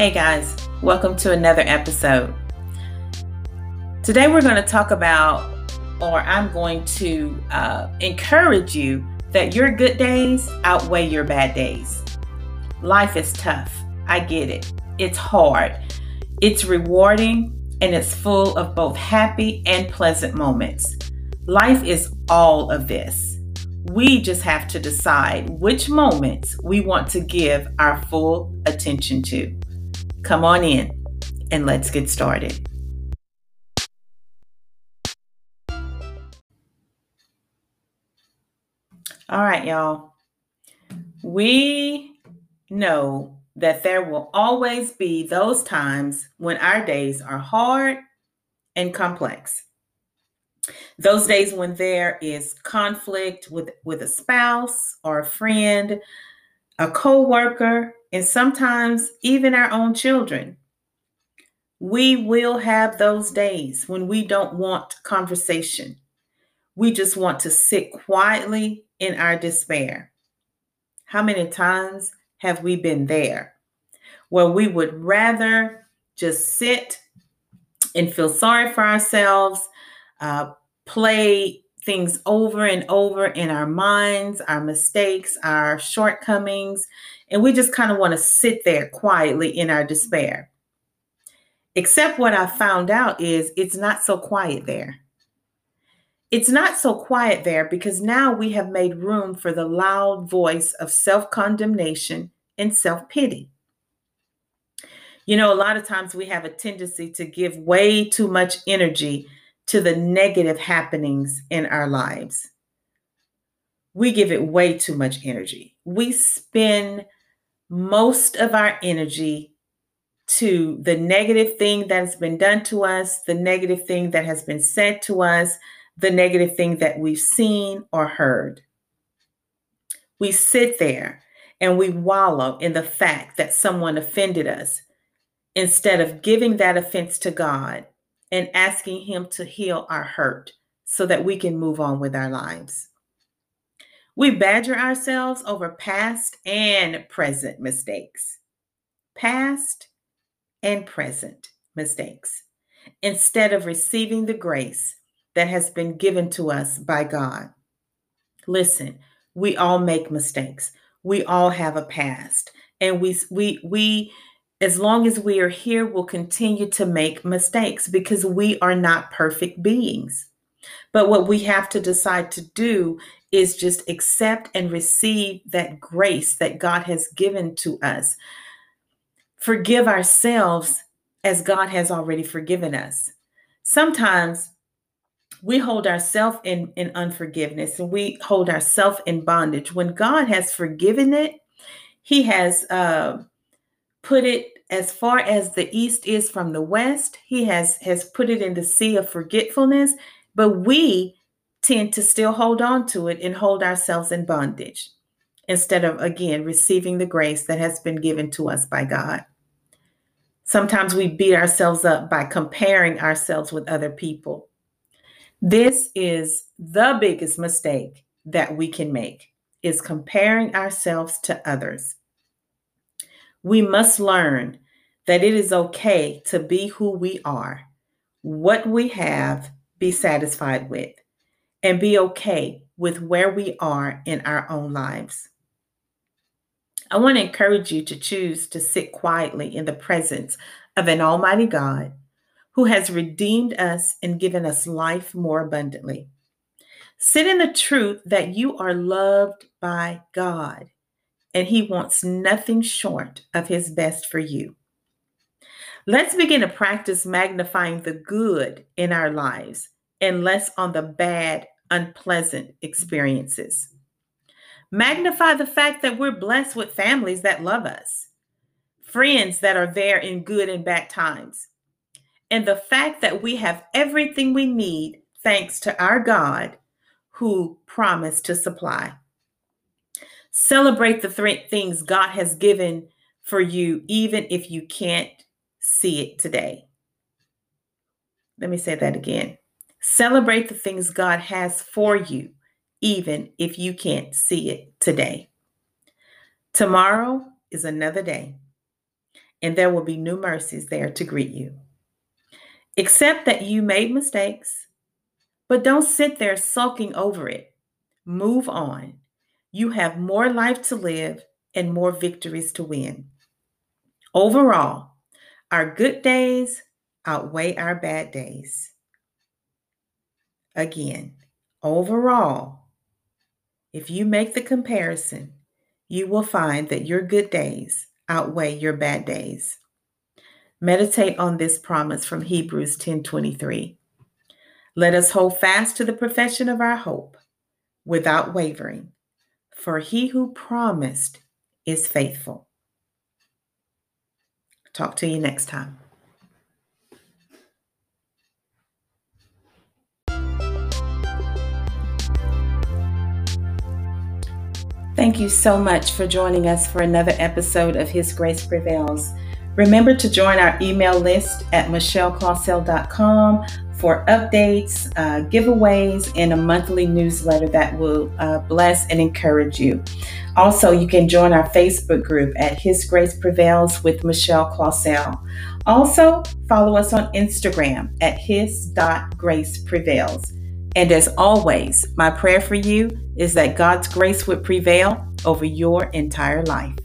Hey guys, welcome to another episode. Today we're going to talk about, or I'm going to uh, encourage you that your good days outweigh your bad days. Life is tough. I get it. It's hard. It's rewarding and it's full of both happy and pleasant moments. Life is all of this. We just have to decide which moments we want to give our full attention to. Come on in and let's get started. All right, y'all. We know that there will always be those times when our days are hard and complex. Those days when there is conflict with, with a spouse or a friend, a coworker, and sometimes even our own children. We will have those days when we don't want conversation. We just want to sit quietly in our despair. How many times have we been there where we would rather just sit and feel sorry for ourselves, uh, play things over and over in our minds, our mistakes, our shortcomings, and we just kind of want to sit there quietly in our despair. Except what I found out is it's not so quiet there. It's not so quiet there because now we have made room for the loud voice of self condemnation and self pity. You know, a lot of times we have a tendency to give way too much energy to the negative happenings in our lives. We give it way too much energy. We spend most of our energy to the negative thing that has been done to us, the negative thing that has been said to us, the negative thing that we've seen or heard. We sit there and we wallow in the fact that someone offended us instead of giving that offense to God and asking Him to heal our hurt so that we can move on with our lives. We badger ourselves over past and present mistakes. Past and present mistakes instead of receiving the grace that has been given to us by God. Listen, we all make mistakes. We all have a past. And we we we as long as we are here we'll continue to make mistakes because we are not perfect beings. But what we have to decide to do is just accept and receive that grace that God has given to us. Forgive ourselves as God has already forgiven us. Sometimes we hold ourselves in, in unforgiveness and we hold ourselves in bondage. When God has forgiven it, He has uh, put it as far as the east is from the west. He has has put it in the sea of forgetfulness, but we tend to still hold on to it and hold ourselves in bondage instead of, again, receiving the grace that has been given to us by God. Sometimes we beat ourselves up by comparing ourselves with other people. This is the biggest mistake that we can make is comparing ourselves to others. We must learn that it is okay to be who we are, what we have, be satisfied with and be okay with where we are in our own lives. I want to encourage you to choose to sit quietly in the presence of an Almighty God who has redeemed us and given us life more abundantly. Sit in the truth that you are loved by God and He wants nothing short of His best for you. Let's begin to practice magnifying the good in our lives and less on the bad, unpleasant experiences. Magnify the fact that we're blessed with families that love us, friends that are there in good and bad times, and the fact that we have everything we need thanks to our God who promised to supply. Celebrate the three things God has given for you, even if you can't see it today. Let me say that again. Celebrate the things God has for you, even if you can't see it today. Tomorrow is another day, and there will be new mercies there to greet you. Accept that you made mistakes, but don't sit there sulking over it. Move on. You have more life to live and more victories to win. Overall, our good days outweigh our bad days. Again, overall, if you make the comparison, you will find that your good days outweigh your bad days. Meditate on this promise from Hebrews 10:23. Let us hold fast to the profession of our hope without wavering, for he who promised is faithful. Talk to you next time. Thank you so much for joining us for another episode of His Grace Prevails. Remember to join our email list at michelleclausel.com for updates, uh, giveaways, and a monthly newsletter that will uh, bless and encourage you. Also, you can join our Facebook group at His Grace Prevails with Michelle Clausel. Also, follow us on Instagram at his.graceprevails. And as always, my prayer for you is that God's grace would prevail over your entire life.